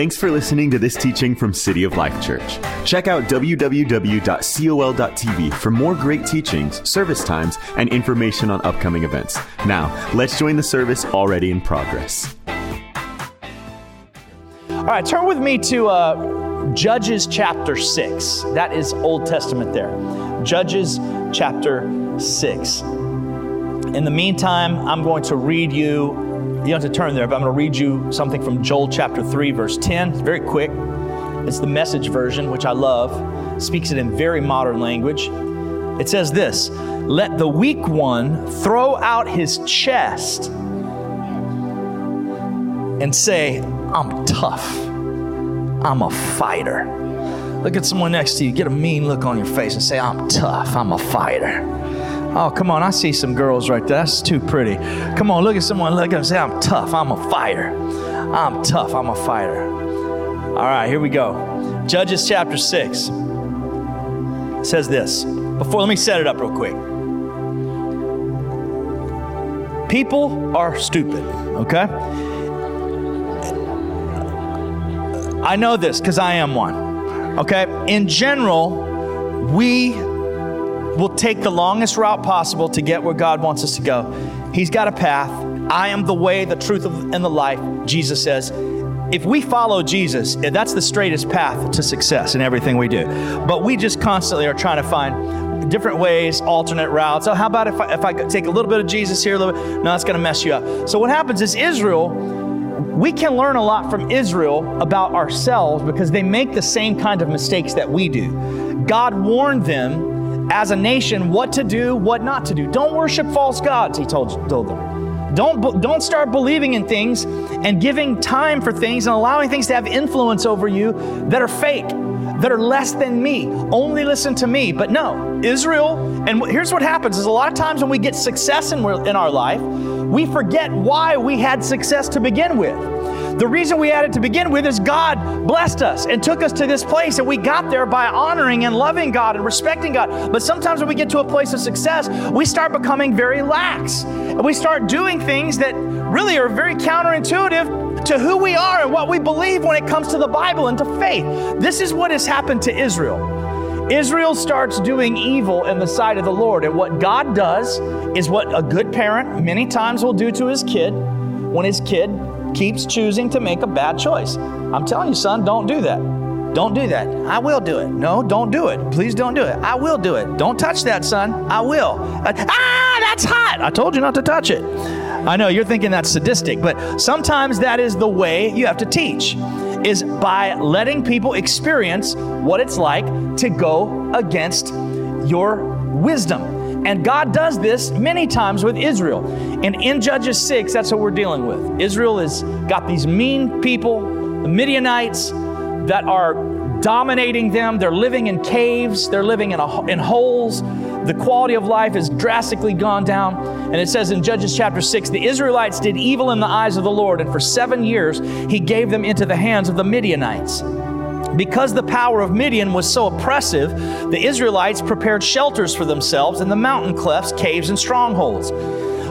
Thanks for listening to this teaching from City of Life Church. Check out www.col.tv for more great teachings, service times, and information on upcoming events. Now, let's join the service already in progress. All right, turn with me to uh, Judges chapter 6. That is Old Testament there. Judges chapter 6. In the meantime, I'm going to read you, you don't have to turn there, but I'm going to read you something from Joel chapter 3, verse 10. It's very quick. It's the message version, which I love. It speaks it in very modern language. It says this Let the weak one throw out his chest and say, I'm tough. I'm a fighter. Look at someone next to you, get a mean look on your face and say, I'm tough. I'm a fighter. Oh, come on. I see some girls right there. That's too pretty. Come on, look at someone, look at them, say, I'm tough. I'm a fighter. I'm tough. I'm a fighter. All right, here we go. Judges chapter 6 says this. Before, let me set it up real quick. People are stupid, okay? I know this because I am one, okay? In general, we will take the longest route possible to get where God wants us to go. He's got a path. I am the way, the truth, and the life, Jesus says. If we follow Jesus, eh, that's the straightest path to success in everything we do. But we just constantly are trying to find different ways, alternate routes. So, how about if I, if I take a little bit of Jesus here, a little bit? No, it's going to mess you up. So, what happens is Israel, we can learn a lot from Israel about ourselves because they make the same kind of mistakes that we do. God warned them as a nation what to do, what not to do. Don't worship false gods, he told, told them. Don't, don't start believing in things and giving time for things and allowing things to have influence over you that are fake, that are less than me. Only listen to me. But no, Israel, and here's what happens is a lot of times when we get success in, in our life, we forget why we had success to begin with. The reason we had it to begin with is God blessed us and took us to this place, and we got there by honoring and loving God and respecting God. But sometimes when we get to a place of success, we start becoming very lax. And we start doing things that really are very counterintuitive to who we are and what we believe when it comes to the Bible and to faith. This is what has happened to Israel. Israel starts doing evil in the sight of the Lord. And what God does is what a good parent many times will do to his kid when his kid keeps choosing to make a bad choice. I'm telling you, son, don't do that. Don't do that. I will do it. No, don't do it. Please don't do it. I will do it. Don't touch that, son. I will. Uh, ah, that's hot. I told you not to touch it. I know you're thinking that's sadistic, but sometimes that is the way you have to teach is by letting people experience what it's like to go against your wisdom. And God does this many times with Israel. And in Judges 6, that's what we're dealing with. Israel has got these mean people, the Midianites, that are dominating them. They're living in caves, they're living in, a, in holes. The quality of life has drastically gone down. And it says in Judges chapter 6 the Israelites did evil in the eyes of the Lord, and for seven years he gave them into the hands of the Midianites. Because the power of Midian was so oppressive, the Israelites prepared shelters for themselves in the mountain clefts, caves, and strongholds.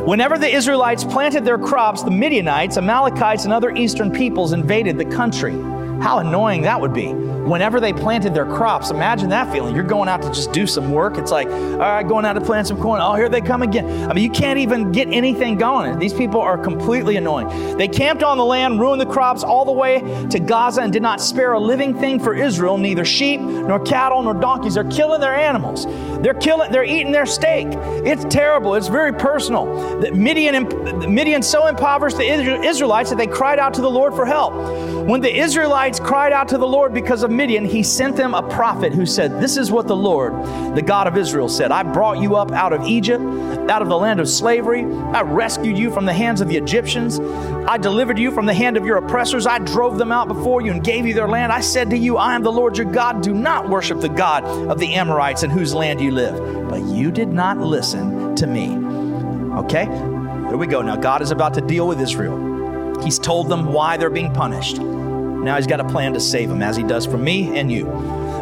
Whenever the Israelites planted their crops, the Midianites, Amalekites, and other eastern peoples invaded the country. How annoying that would be whenever they planted their crops. Imagine that feeling. You're going out to just do some work. It's like, all right, going out to plant some corn. Oh, here they come again. I mean, you can't even get anything going. These people are completely annoying. They camped on the land, ruined the crops all the way to Gaza, and did not spare a living thing for Israel, neither sheep, nor cattle, nor donkeys. They're killing their animals. They're killing, they're eating their steak. It's terrible. It's very personal. Midian, Midian so impoverished the Israelites that they cried out to the Lord for help. When the Israelites cried out to the Lord because of Midian, he sent them a prophet who said, This is what the Lord, the God of Israel, said I brought you up out of Egypt, out of the land of slavery. I rescued you from the hands of the Egyptians. I delivered you from the hand of your oppressors. I drove them out before you and gave you their land. I said to you, I am the Lord your God. Do not worship the God of the Amorites in whose land you live. But you did not listen to me. Okay? Here we go. Now, God is about to deal with Israel. He's told them why they're being punished. Now he's got a plan to save him, as he does for me and you.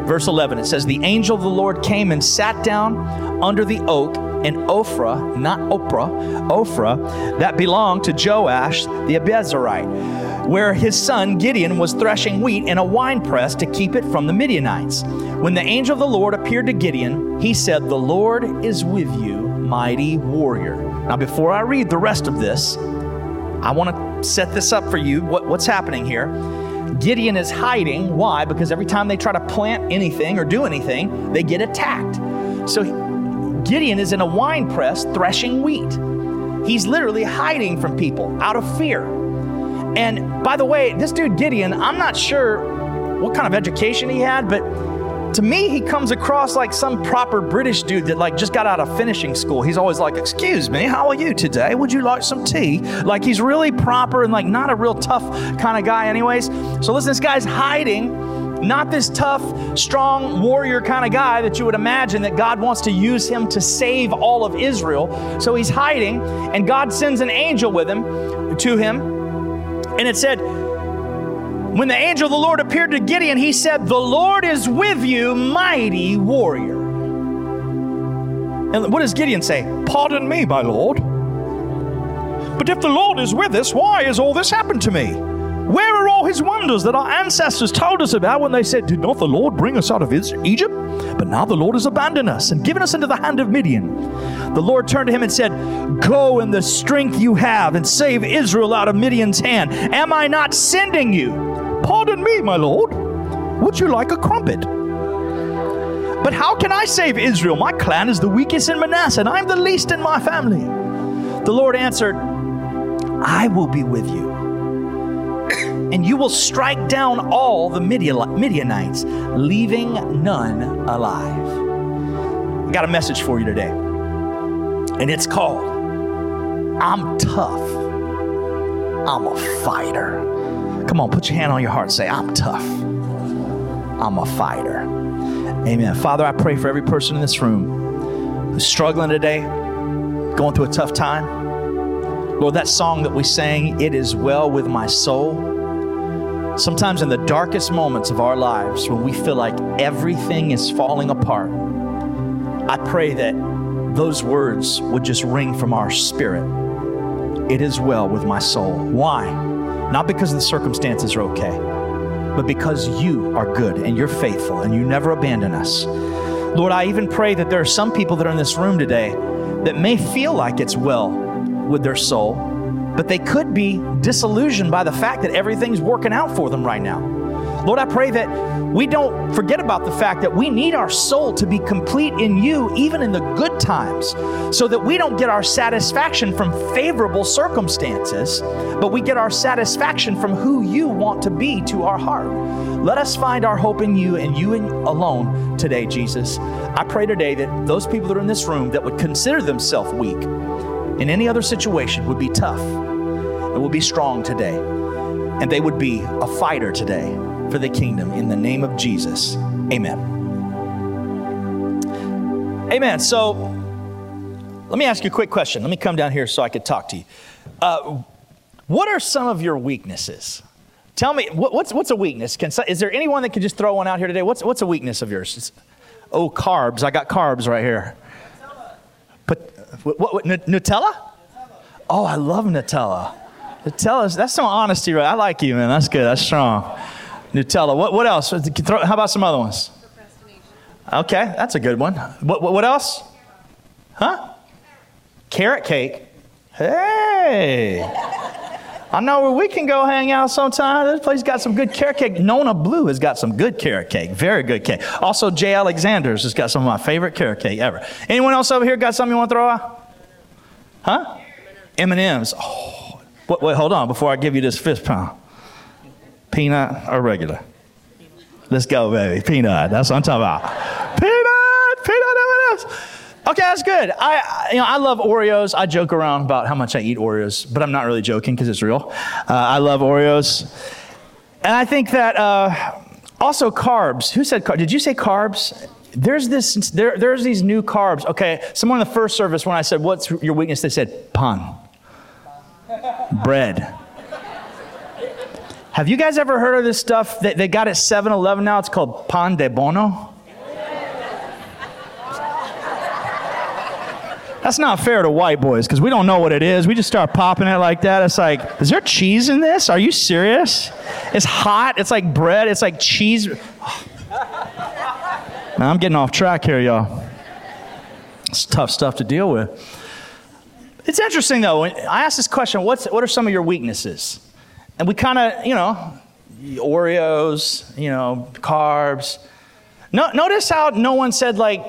Verse 11, it says, The angel of the Lord came and sat down under the oak in Ophrah, not Oprah, Ophrah, that belonged to Joash the Abiezrite. where his son Gideon was threshing wheat in a winepress to keep it from the Midianites. When the angel of the Lord appeared to Gideon, he said, The Lord is with you, mighty warrior. Now, before I read the rest of this, I want to set this up for you. What, what's happening here? Gideon is hiding. Why? Because every time they try to plant anything or do anything, they get attacked. So Gideon is in a wine press threshing wheat. He's literally hiding from people out of fear. And by the way, this dude Gideon, I'm not sure what kind of education he had, but to me he comes across like some proper british dude that like just got out of finishing school. He's always like excuse me how are you today? Would you like some tea? Like he's really proper and like not a real tough kind of guy anyways. So listen this guy's hiding. Not this tough, strong warrior kind of guy that you would imagine that God wants to use him to save all of Israel. So he's hiding, and God sends an angel with him to him. And it said, when the angel of the Lord appeared to Gideon, he said, The Lord is with you, mighty warrior. And what does Gideon say? Pardon me, my Lord. But if the Lord is with us, why has all this happened to me? Where are all his wonders that our ancestors told us about when they said, Did not the Lord bring us out of Egypt? But now the Lord has abandoned us and given us into the hand of Midian. The Lord turned to him and said, Go in the strength you have and save Israel out of Midian's hand. Am I not sending you? Pardon me, my lord. Would you like a crumpet? But how can I save Israel? My clan is the weakest in Manasseh, and I'm the least in my family. The Lord answered, I will be with you, and you will strike down all the Midianites, leaving none alive. I got a message for you today, and it's called I'm Tough. I'm a fighter. Come on, put your hand on your heart. Say, I'm tough. I'm a fighter. Amen. Father, I pray for every person in this room who's struggling today, going through a tough time. Lord, that song that we sang, It Is Well With My Soul. Sometimes in the darkest moments of our lives, when we feel like everything is falling apart, I pray that those words would just ring from our spirit. It is well with my soul. Why? Not because the circumstances are okay, but because you are good and you're faithful and you never abandon us. Lord, I even pray that there are some people that are in this room today that may feel like it's well with their soul, but they could be disillusioned by the fact that everything's working out for them right now. Lord, I pray that we don't forget about the fact that we need our soul to be complete in you, even in the good times, so that we don't get our satisfaction from favorable circumstances, but we get our satisfaction from who you want to be to our heart. Let us find our hope in you and you alone today, Jesus. I pray today that those people that are in this room that would consider themselves weak in any other situation would be tough and would be strong today, and they would be a fighter today for the kingdom in the name of Jesus. Amen. Amen. So let me ask you a quick question. Let me come down here so I could talk to you. Uh, what are some of your weaknesses? Tell me, what, what's, what's a weakness? Can, is there anyone that could just throw one out here today? What's, what's a weakness of yours? It's, oh, carbs. I got carbs right here. But, what, what, Nutella? Oh, I love Nutella. Nutella, that's some honesty, right? I like you, man. That's good. That's strong. Nutella. What, what else? How about some other ones? Okay, that's a good one. What, what, what else? Huh? Carrot cake. Hey. I know where we can go hang out sometime. This place got some good carrot cake. Nona Blue has got some good carrot cake. Very good cake. Also, J. Alexander's has got some of my favorite carrot cake ever. Anyone else over here got something you want to throw out? Huh? M&M's. Oh, wait, wait, hold on before I give you this fist pump. Peanut or regular? Let's go, baby. Peanut. That's what I'm talking about. Peanut, peanut M&Ms. Okay, that's good. I, you know, I love Oreos. I joke around about how much I eat Oreos, but I'm not really joking because it's real. Uh, I love Oreos, and I think that uh, also carbs. Who said carbs? Did you say carbs? There's this. There, there's these new carbs. Okay, someone in the first service when I said, "What's your weakness?" They said, "Pan." Bread. Have you guys ever heard of this stuff that they got at 7 Eleven now? It's called Pan de Bono. That's not fair to white boys because we don't know what it is. We just start popping it like that. It's like, is there cheese in this? Are you serious? It's hot. It's like bread. It's like cheese. Now I'm getting off track here, y'all. It's tough stuff to deal with. It's interesting though. I asked this question: What's what are some of your weaknesses? And we kind of, you know, Oreos, you know, carbs. No, notice how no one said like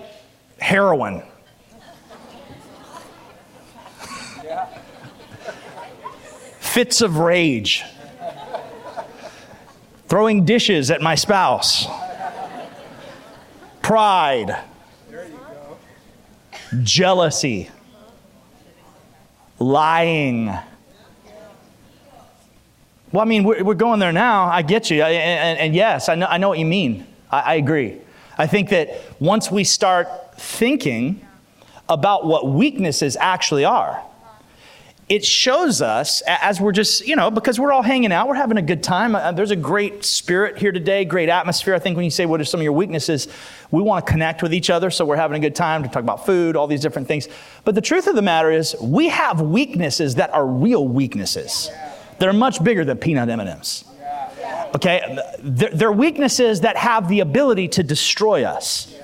heroin. Fits of rage. Throwing dishes at my spouse. Pride. Jealousy. Lying. Well, I mean, we're, we're going there now. I get you. And, and, and yes, I know, I know what you mean. I, I agree. I think that once we start thinking about what weaknesses actually are, it shows us as we're just, you know, because we're all hanging out, we're having a good time. Uh, there's a great spirit here today, great atmosphere. I think when you say, What are some of your weaknesses? We want to connect with each other, so we're having a good time to talk about food, all these different things. But the truth of the matter is, we have weaknesses that are real weaknesses. They're much bigger than peanut M&Ms. Okay, they're weaknesses that have the ability to destroy us,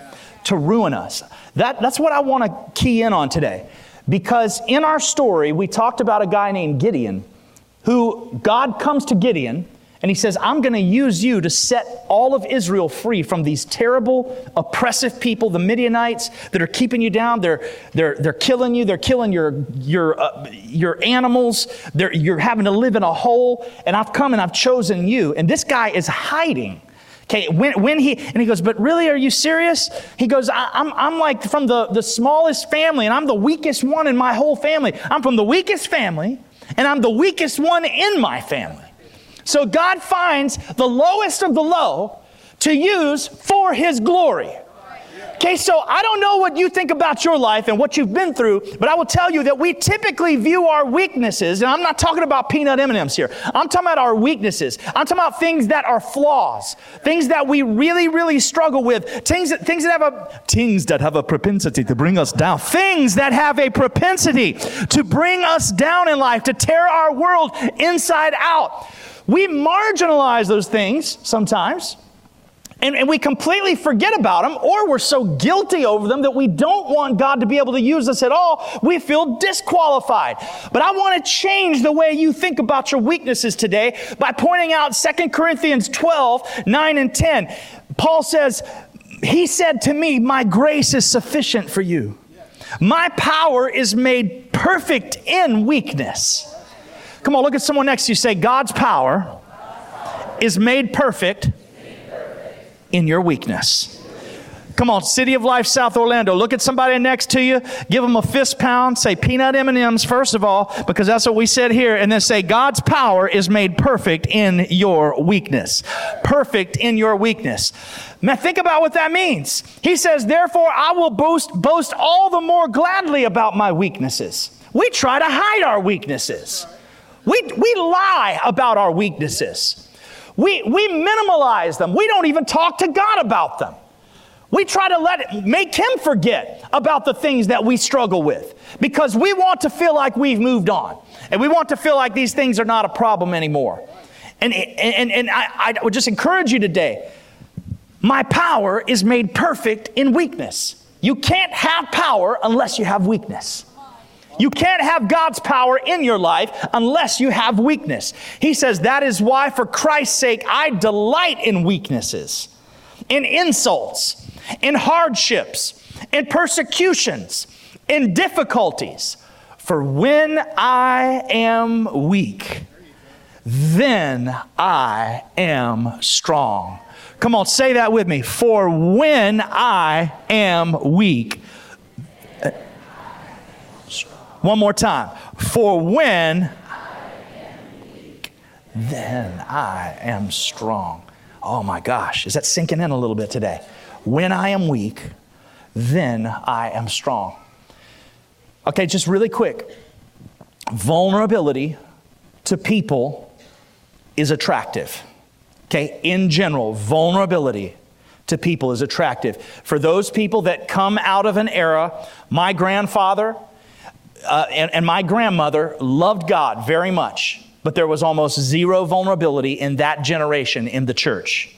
to ruin us. That, that's what I want to key in on today. Because in our story, we talked about a guy named Gideon, who God comes to Gideon and he says, I'm going to use you to set all of Israel free from these terrible, oppressive people, the Midianites that are keeping you down. They're, they're, they're killing you. They're killing your, your, uh, your animals. They're, you're having to live in a hole. And I've come and I've chosen you. And this guy is hiding. Okay, when, when he, and he goes, but really, are you serious? He goes, I, am I'm, I'm like from the, the smallest family, and I'm the weakest one in my whole family. I'm from the weakest family, and I'm the weakest one in my family. So God finds the lowest of the low to use for his glory. Okay, so I don't know what you think about your life and what you've been through, but I will tell you that we typically view our weaknesses, and I'm not talking about peanut M&Ms here. I'm talking about our weaknesses. I'm talking about things that are flaws, things that we really, really struggle with, things that, things that have a things that have a propensity to bring us down, things that have a propensity to bring us down in life, to tear our world inside out. We marginalize those things sometimes. And, and, we completely forget about them, or we're so guilty over them that we don't want God to be able to use us at all. We feel disqualified. But I want to change the way you think about your weaknesses today by pointing out 2 Corinthians 12, 9 and 10. Paul says, He said to me, My grace is sufficient for you. My power is made perfect in weakness. Come on, look at someone next to you. Say, God's power is made perfect in your weakness. Come on, City of Life, South Orlando. Look at somebody next to you. Give them a fist pound. Say peanut M&Ms first of all, because that's what we said here. And then say God's power is made perfect in your weakness. Perfect in your weakness. Now think about what that means. He says, therefore I will boast, boast all the more gladly about my weaknesses. We try to hide our weaknesses. We, we lie about our weaknesses. We, we minimalize them. We don't even talk to God about them. We try to let it make him forget about the things that we struggle with because we want to feel like we've moved on and we want to feel like these things are not a problem anymore. And, and, and I, I would just encourage you today my power is made perfect in weakness. You can't have power unless you have weakness. You can't have God's power in your life unless you have weakness. He says, That is why, for Christ's sake, I delight in weaknesses, in insults, in hardships, in persecutions, in difficulties. For when I am weak, then I am strong. Come on, say that with me. For when I am weak, one more time. For when I am weak, then I am strong. Oh my gosh, is that sinking in a little bit today? When I am weak, then I am strong. Okay, just really quick. Vulnerability to people is attractive. Okay, in general, vulnerability to people is attractive. For those people that come out of an era, my grandfather, uh, and, and my grandmother loved God very much, but there was almost zero vulnerability in that generation in the church.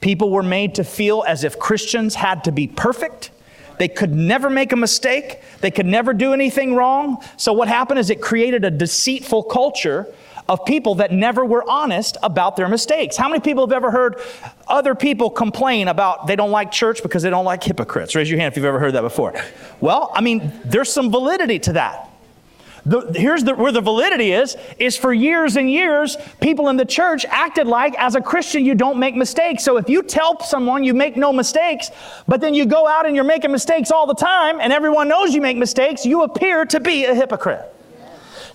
People were made to feel as if Christians had to be perfect. They could never make a mistake. They could never do anything wrong. So, what happened is it created a deceitful culture of people that never were honest about their mistakes. How many people have ever heard other people complain about they don't like church because they don't like hypocrites? Raise your hand if you've ever heard that before. Well, I mean, there's some validity to that. The, here's the, where the validity is is for years and years people in the church acted like as a christian you don't make mistakes. So if you tell someone you make no mistakes but then you go out and you're making mistakes all the time and everyone knows you make mistakes you appear to be a hypocrite.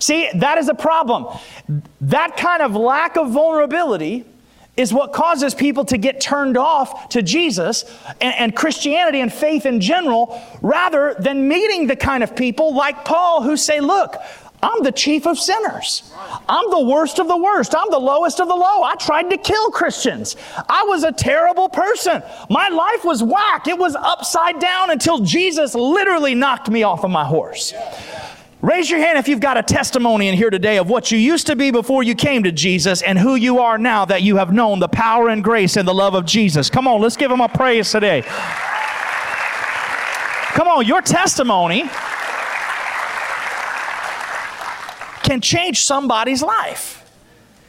See that is a problem. That kind of lack of vulnerability is what causes people to get turned off to Jesus and, and, Christianity and faith in general, rather than meeting the kind of people like Paul who say, Look, I'm the chief of sinners. I'm the worst of the worst. I'm the lowest of the low. I tried to kill Christians. I was a terrible person. My life was whack. It was upside down until Jesus literally knocked me off of my horse. Raise your hand if you've got a testimony in here today of what you used to be before you came to Jesus and who you are now that you have known the power and grace and the love of Jesus. Come on, let's give him a praise today. Come on, your testimony can change somebody's life.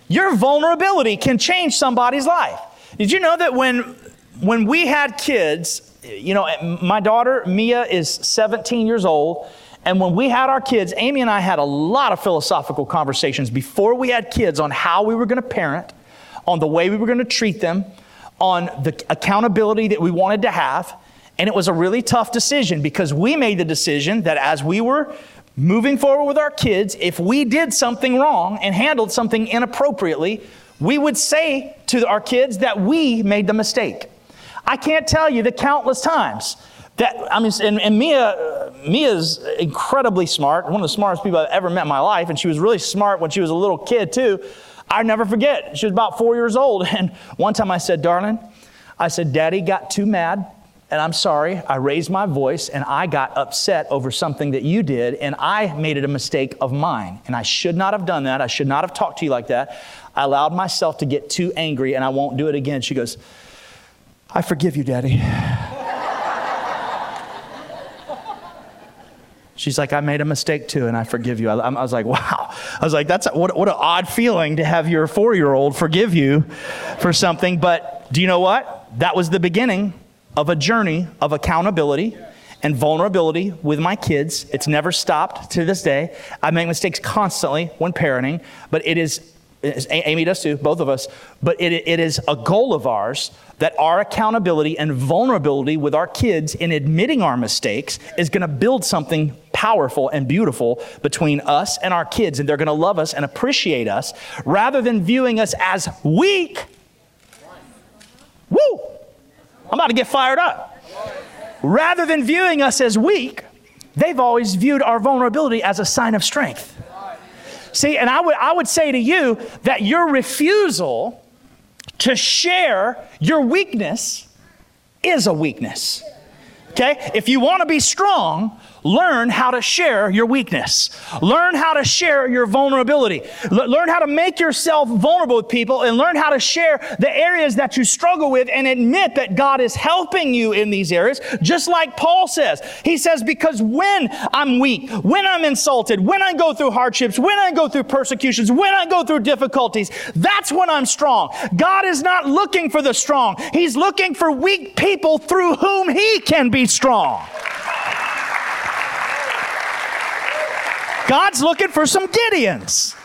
Your vulnerability can change somebody's life. Did you know that when when we had kids, you know, my daughter Mia is 17 years old and when we had our kids, Amy and I had a lot of philosophical conversations before we had kids on how we were going to parent, on the way we were going to treat them, on the accountability that we wanted to have. And it was a really tough decision because we made the decision that as we were moving forward with our kids, if we did something wrong and handled something inappropriately, we would say to our kids that we made the mistake. I can't tell you the countless times that I mean, and, and Mia, Mia's incredibly smart, one of the smartest people I've ever met in my life, and she was really smart when she was a little kid too. I never forget. She was about four years old, and one time I said, "Darling," I said, "Daddy got too mad." And I'm sorry, I raised my voice and I got upset over something that you did, and I made it a mistake of mine. And I should not have done that. I should not have talked to you like that. I allowed myself to get too angry, and I won't do it again. She goes, I forgive you, Daddy. She's like, I made a mistake too, and I forgive you. I, I was like, wow. I was like, that's a, what, what an odd feeling to have your four year old forgive you for something. But do you know what? That was the beginning of a journey of accountability and vulnerability with my kids. It's never stopped to this day. I make mistakes constantly when parenting, but it is Amy does too, both of us. But it, it is a goal of ours that our accountability and vulnerability with our kids in admitting our mistakes is going to build something powerful and beautiful between us and our kids. And they're going to love us and appreciate us rather than viewing us as weak. Woo! I'm about to get fired up. Rather than viewing us as weak, they've always viewed our vulnerability as a sign of strength. See, and I would, I would say to you that your refusal to share your weakness is a weakness. Okay? If you want to be strong, learn how to share your weakness. Learn how to share your vulnerability. L- learn how to make yourself vulnerable with people and learn how to share the areas that you struggle with and admit that God is helping you in these areas, just like Paul says. He says, Because when I'm weak, when I'm insulted, when I go through hardships, when I go through persecutions, when I go through difficulties, that's when I'm strong. God is not looking for the strong, He's looking for weak people through whom He can be strong. God's looking for some Gideons.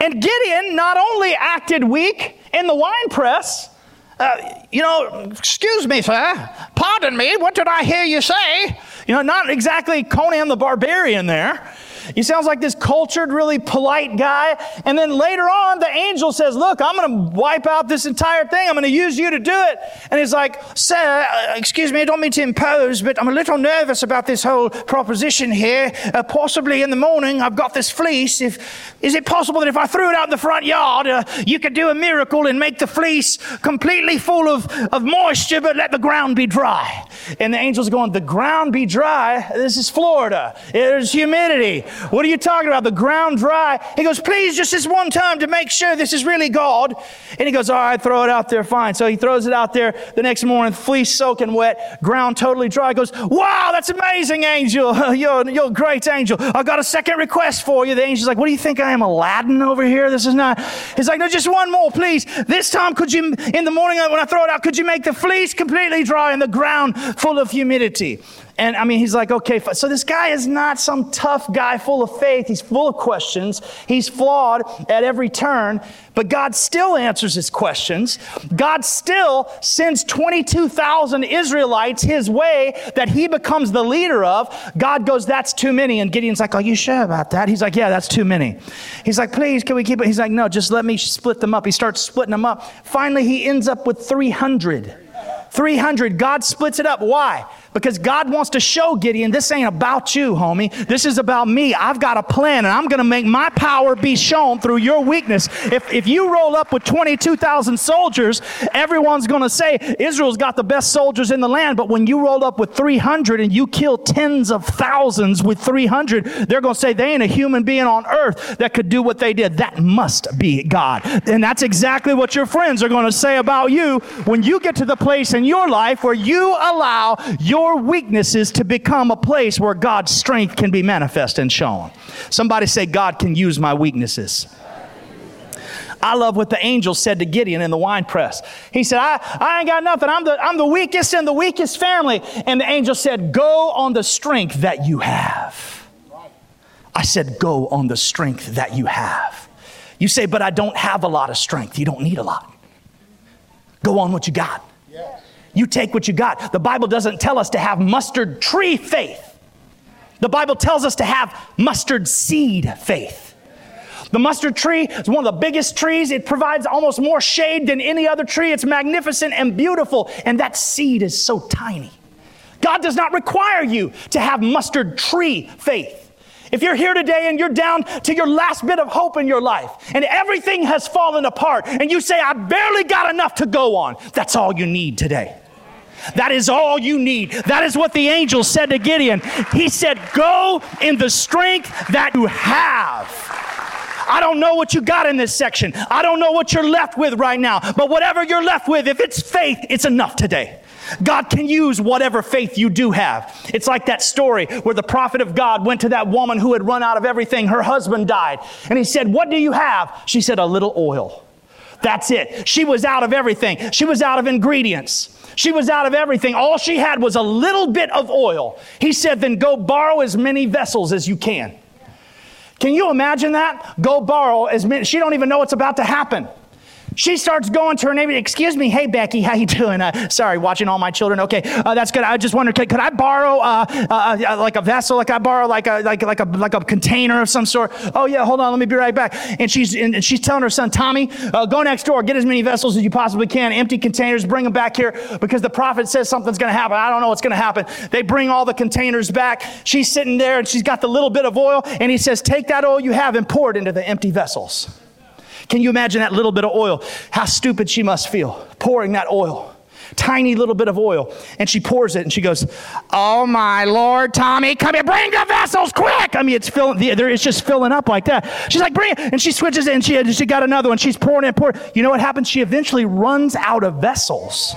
And Gideon not only acted weak in the wine press, uh, you know, excuse me, sir, pardon me, what did I hear you say? You know, not exactly Conan the Barbarian there. He sounds like this cultured, really polite guy. And then later on, the angel says, Look, I'm going to wipe out this entire thing. I'm going to use you to do it. And he's like, Sir, uh, excuse me, I don't mean to impose, but I'm a little nervous about this whole proposition here. Uh, possibly in the morning, I've got this fleece. If, is it possible that if I threw it out in the front yard, uh, you could do a miracle and make the fleece completely full of, of moisture, but let the ground be dry? And the angel's going, The ground be dry? This is Florida. There's humidity. What are you talking about? The ground dry. He goes, Please, just this one time to make sure this is really God. And he goes, All right, throw it out there, fine. So he throws it out there the next morning, fleece soaking wet, ground totally dry. He goes, Wow, that's amazing, angel. You're, you're a great angel. I got a second request for you. The angel's like, What do you think I am, Aladdin over here? This is not. He's like, No, just one more, please. This time, could you, in the morning when I throw it out, could you make the fleece completely dry and the ground full of humidity? And I mean, he's like, okay, so this guy is not some tough guy full of faith. He's full of questions. He's flawed at every turn, but God still answers his questions. God still sends 22,000 Israelites his way that he becomes the leader of. God goes, that's too many. And Gideon's like, are you sure about that? He's like, yeah, that's too many. He's like, please, can we keep it? He's like, no, just let me split them up. He starts splitting them up. Finally, he ends up with 300. 300. God splits it up. Why? Because God wants to show Gideon, this ain't about you, homie. This is about me. I've got a plan, and I'm going to make my power be shown through your weakness. If, if you roll up with 22,000 soldiers, everyone's going to say, Israel's got the best soldiers in the land. But when you roll up with 300 and you kill tens of thousands with 300, they're going to say, they ain't a human being on earth that could do what they did. That must be God. And that's exactly what your friends are going to say about you when you get to the place in your life where you allow your your weaknesses to become a place where God's strength can be manifest and shown. Somebody say, God can use my weaknesses. I love what the angel said to Gideon in the wine press. He said, I, I ain't got nothing. I'm the, I'm the weakest in the weakest family. And the angel said, Go on the strength that you have. I said, Go on the strength that you have. You say, But I don't have a lot of strength. You don't need a lot. Go on what you got. You take what you got. The Bible doesn't tell us to have mustard tree faith. The Bible tells us to have mustard seed faith. The mustard tree is one of the biggest trees. It provides almost more shade than any other tree. It's magnificent and beautiful, and that seed is so tiny. God does not require you to have mustard tree faith. If you're here today and you're down to your last bit of hope in your life and everything has fallen apart and you say, I barely got enough to go on, that's all you need today. That is all you need. That is what the angel said to Gideon. He said, Go in the strength that you have. I don't know what you got in this section. I don't know what you're left with right now. But whatever you're left with, if it's faith, it's enough today. God can use whatever faith you do have. It's like that story where the prophet of God went to that woman who had run out of everything. Her husband died. And he said, What do you have? She said, A little oil. That's it. She was out of everything. She was out of ingredients. She was out of everything. All she had was a little bit of oil. He said, Then go borrow as many vessels as you can. Can you imagine that? Go borrow as many. She don't even know what's about to happen. She starts going to her neighbor. Excuse me, hey Becky, how you doing? Uh, sorry, watching all my children. Okay, uh, that's good. I just wondered, could, could I borrow uh, uh, uh, like a vessel? Like I borrow like a like like a like a container of some sort? Oh yeah, hold on, let me be right back. And she's and she's telling her son Tommy, uh, go next door, get as many vessels as you possibly can, empty containers, bring them back here because the prophet says something's going to happen. I don't know what's going to happen. They bring all the containers back. She's sitting there and she's got the little bit of oil, and he says, take that oil you have and pour it into the empty vessels. Can you imagine that little bit of oil? How stupid she must feel pouring that oil. Tiny little bit of oil. And she pours it and she goes, Oh my Lord, Tommy, come here, bring the vessels quick. I mean, it's filling, it's just filling up like that. She's like, Bring it. And she switches it and she, she got another one. She's pouring it, pouring You know what happens? She eventually runs out of vessels.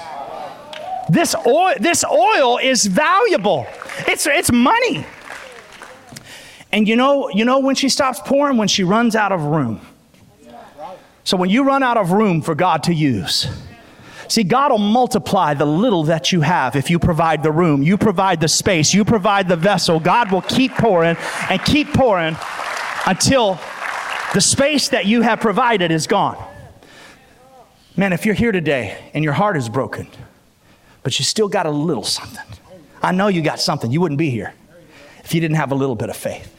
This oil, this oil is valuable. It's, it's money. And you know, you know when she stops pouring? When she runs out of room. So when you run out of room for God to use, see, God will multiply the little that you have if you provide the room, you provide the space, you provide the vessel. God will keep pouring and keep pouring until the space that you have provided is gone. Man, if you're here today and your heart is broken, but you still got a little something, I know you got something. You wouldn't be here if you didn't have a little bit of faith.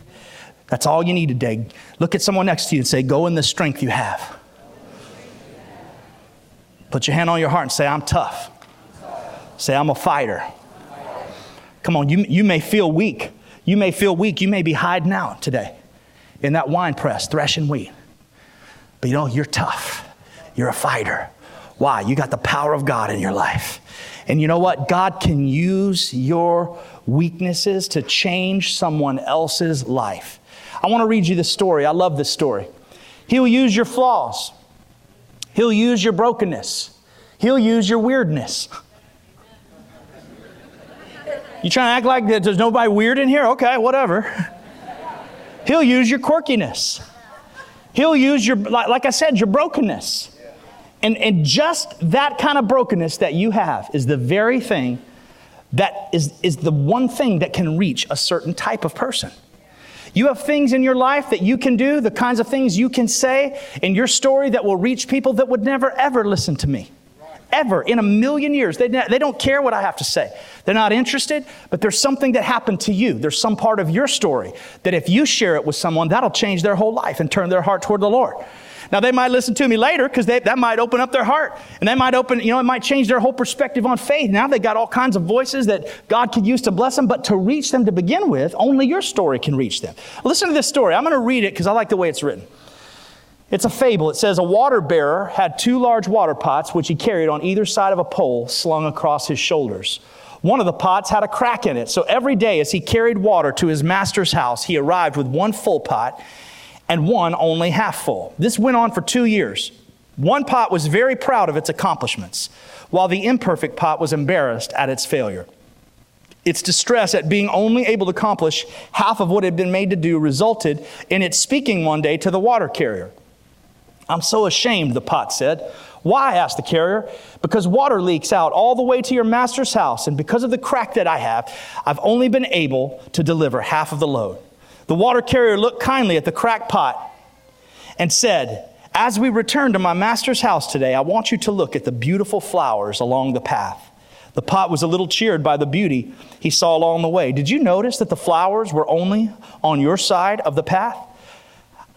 That's all you need today. Look at someone next to you and say, Go in the strength you have. Put your hand on your heart and say, I'm tough. Say, I'm a fighter. Come on, you, you may feel weak. You may feel weak. You may be hiding out today in that wine press, threshing wheat. But you know, you're tough. You're a fighter. Why? You got the power of God in your life. And you know what? God can use your weaknesses to change someone else's life. I want to read you this story. I love this story. He'll use your flaws, He'll use your brokenness, He'll use your weirdness. You trying to act like there's nobody weird in here? Okay, whatever. He'll use your quirkiness. He'll use your, like I said, your brokenness. And, and just that kind of brokenness that you have is the very thing that is, is the one thing that can reach a certain type of person. You have things in your life that you can do, the kinds of things you can say in your story that will reach people that would never, ever listen to me. Ever in a million years. They, they don't care what I have to say. They're not interested, but there's something that happened to you. There's some part of your story that if you share it with someone, that'll change their whole life and turn their heart toward the Lord. Now, they might listen to me later because that might open up their heart. And that might open, you know, it might change their whole perspective on faith. Now they got all kinds of voices that God could use to bless them, but to reach them to begin with, only your story can reach them. Listen to this story. I'm going to read it because I like the way it's written. It's a fable. It says a water bearer had two large water pots which he carried on either side of a pole slung across his shoulders. One of the pots had a crack in it, so every day as he carried water to his master's house, he arrived with one full pot and one only half full. This went on for two years. One pot was very proud of its accomplishments, while the imperfect pot was embarrassed at its failure. Its distress at being only able to accomplish half of what it had been made to do resulted in its speaking one day to the water carrier. I'm so ashamed, the pot said. Why? asked the carrier. Because water leaks out all the way to your master's house, and because of the crack that I have, I've only been able to deliver half of the load. The water carrier looked kindly at the cracked pot and said, As we return to my master's house today, I want you to look at the beautiful flowers along the path. The pot was a little cheered by the beauty he saw along the way. Did you notice that the flowers were only on your side of the path?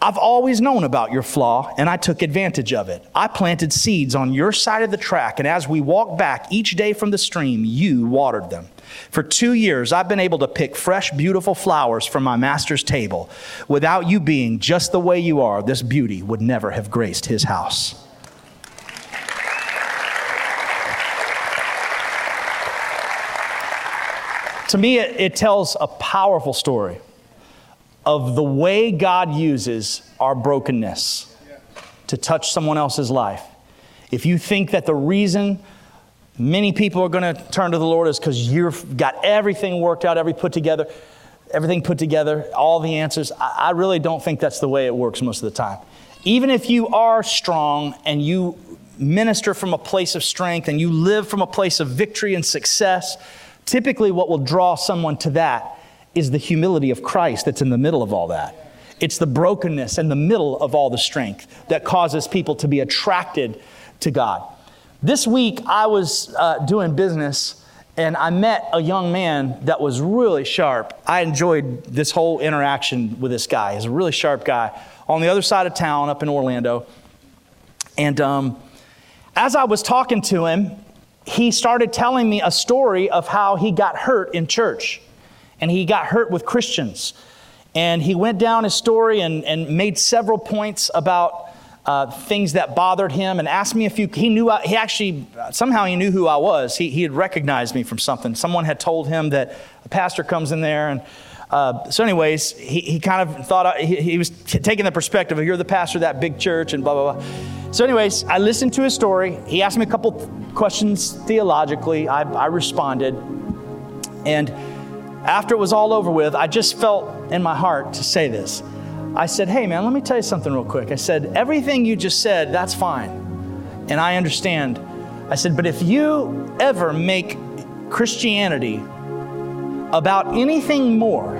I've always known about your flaw, and I took advantage of it. I planted seeds on your side of the track, and as we walked back each day from the stream, you watered them. For two years, I've been able to pick fresh, beautiful flowers from my master's table. Without you being just the way you are, this beauty would never have graced his house. To me, it, it tells a powerful story of the way God uses our brokenness to touch someone else's life. If you think that the reason many people are going to turn to the Lord is because you've got everything worked out, every put together, everything put together, all the answers, I really don't think that's the way it works most of the time. Even if you are strong and you minister from a place of strength and you live from a place of victory and success, typically what will draw someone to that is the humility of Christ that's in the middle of all that. It's the brokenness in the middle of all the strength that causes people to be attracted to God. This week, I was uh, doing business and I met a young man that was really sharp. I enjoyed this whole interaction with this guy. He's a really sharp guy on the other side of town up in Orlando. And um, as I was talking to him, he started telling me a story of how he got hurt in church and he got hurt with Christians. And he went down his story and, and made several points about uh, things that bothered him and asked me a few. He knew, I, he actually, somehow he knew who I was. He, he had recognized me from something. Someone had told him that a pastor comes in there. And uh, so, anyways, he, he kind of thought, I, he, he was t- taking the perspective of you're the pastor of that big church and blah, blah, blah. So, anyways, I listened to his story. He asked me a couple questions theologically. I, I responded. And after it was all over with, I just felt in my heart to say this. I said, Hey, man, let me tell you something real quick. I said, Everything you just said, that's fine. And I understand. I said, But if you ever make Christianity about anything more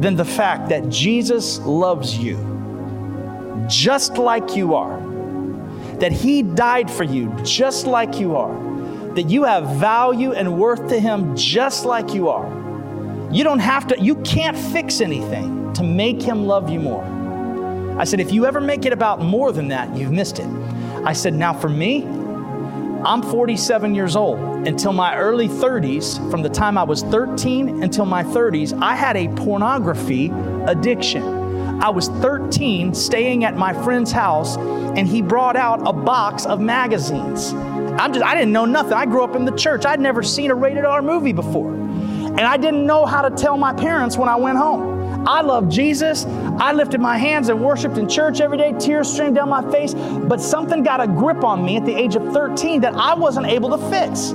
than the fact that Jesus loves you just like you are, that He died for you just like you are, that you have value and worth to Him just like you are you don't have to, you can't fix anything to make him love you more. I said, if you ever make it about more than that, you've missed it. I said, now for me, I'm 47 years old. Until my early 30s, from the time I was 13 until my 30s, I had a pornography addiction. I was 13 staying at my friend's house, and he brought out a box of magazines. I'm just, I didn't know nothing. I grew up in the church. I'd never seen a rated R movie before. And I didn't know how to tell my parents when I went home. I love Jesus. I lifted my hands and worshiped in church every day, tears streamed down my face, but something got a grip on me at the age of 13 that I wasn't able to fix.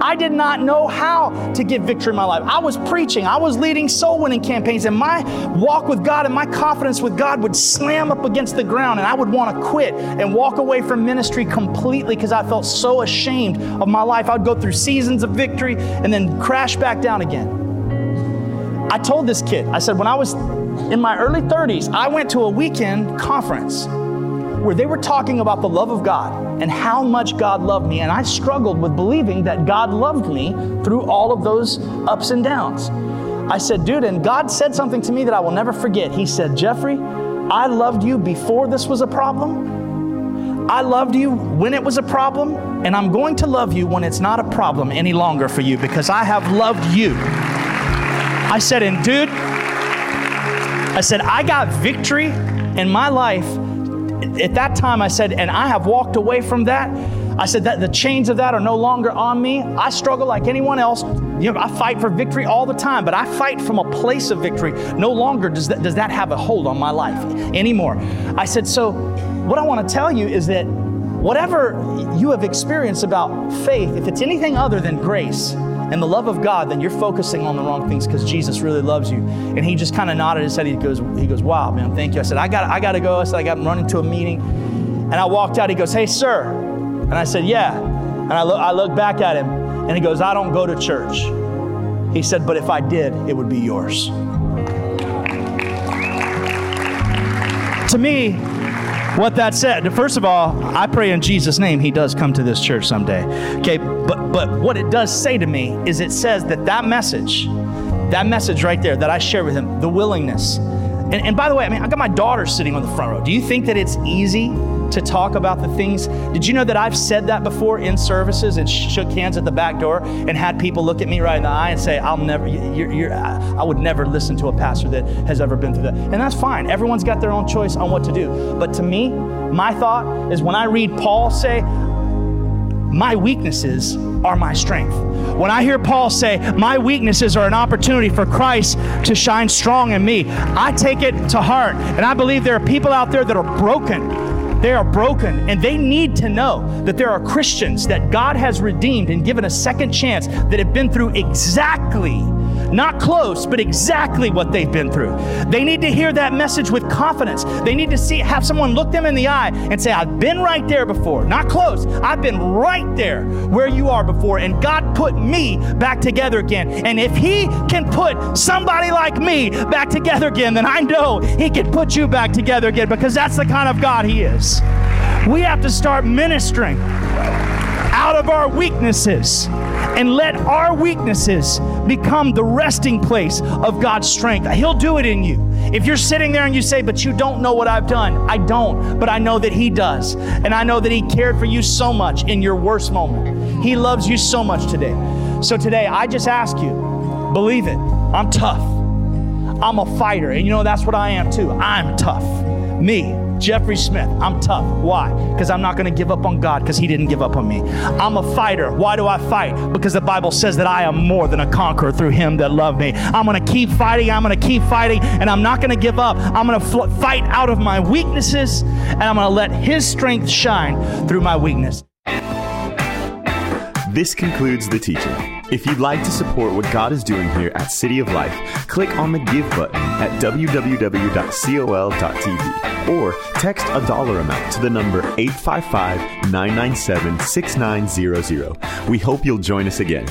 I did not know how to get victory in my life. I was preaching, I was leading soul winning campaigns, and my walk with God and my confidence with God would slam up against the ground, and I would want to quit and walk away from ministry completely because I felt so ashamed of my life. I'd go through seasons of victory and then crash back down again. I told this kid, I said, when I was in my early 30s, I went to a weekend conference where they were talking about the love of God and how much God loved me. And I struggled with believing that God loved me through all of those ups and downs. I said, dude, and God said something to me that I will never forget. He said, Jeffrey, I loved you before this was a problem. I loved you when it was a problem, and I'm going to love you when it's not a problem any longer for you because I have loved you. I said, and dude, I said, I got victory in my life at that time, I said, and I have walked away from that. I said that the chains of that are no longer on me. I struggle like anyone else. You know, I fight for victory all the time, but I fight from a place of victory. No longer does that, does that have a hold on my life anymore. I said, so what I want to tell you is that whatever you have experienced about faith, if it's anything other than grace, and the love of God, then you're focusing on the wrong things because Jesus really loves you. And he just kind of nodded his head. He goes, he goes, wow, man, thank you. I said, I got, I got to go. I said, I got running to a meeting. And I walked out. He goes, hey, sir. And I said, yeah. And I, look, I looked back at him and he goes, I don't go to church. He said, but if I did, it would be yours. To me, what that said, first of all, I pray in Jesus' name he does come to this church someday. Okay, but but what it does say to me is it says that that message, that message right there that I share with him, the willingness. And, and by the way, I mean I got my daughter sitting on the front row. Do you think that it's easy to talk about the things. Did you know that I've said that before in services and shook hands at the back door and had people look at me right in the eye and say, I'll never, you're, you're, I would never listen to a pastor that has ever been through that. And that's fine. Everyone's got their own choice on what to do. But to me, my thought is when I read Paul say, my weaknesses are my strength. When I hear Paul say, My weaknesses are an opportunity for Christ to shine strong in me, I take it to heart. And I believe there are people out there that are broken they are broken and they need to know that there are Christians that God has redeemed and given a second chance that have been through exactly not close, but exactly what they've been through. They need to hear that message with confidence. They need to see have someone look them in the eye and say, "I've been right there before. Not close. I've been right there where you are before and God put me back together again. And if he can put somebody like me back together again, then I know he can put you back together again because that's the kind of God he is. We have to start ministering out of our weaknesses and let our weaknesses become the resting place of God's strength. He'll do it in you. If you're sitting there and you say, But you don't know what I've done, I don't, but I know that He does. And I know that He cared for you so much in your worst moment. He loves you so much today. So today, I just ask you, believe it. I'm tough. I'm a fighter. And you know, that's what I am too. I'm tough. Me. Jeffrey Smith, I'm tough. Why? Because I'm not going to give up on God because He didn't give up on me. I'm a fighter. Why do I fight? Because the Bible says that I am more than a conqueror through Him that loved me. I'm going to keep fighting. I'm going to keep fighting, and I'm not going to give up. I'm going to fl- fight out of my weaknesses, and I'm going to let His strength shine through my weakness. This concludes the teaching. If you'd like to support what God is doing here at City of Life, click on the Give button at www.col.tv or text a dollar amount to the number 855 997 6900. We hope you'll join us again.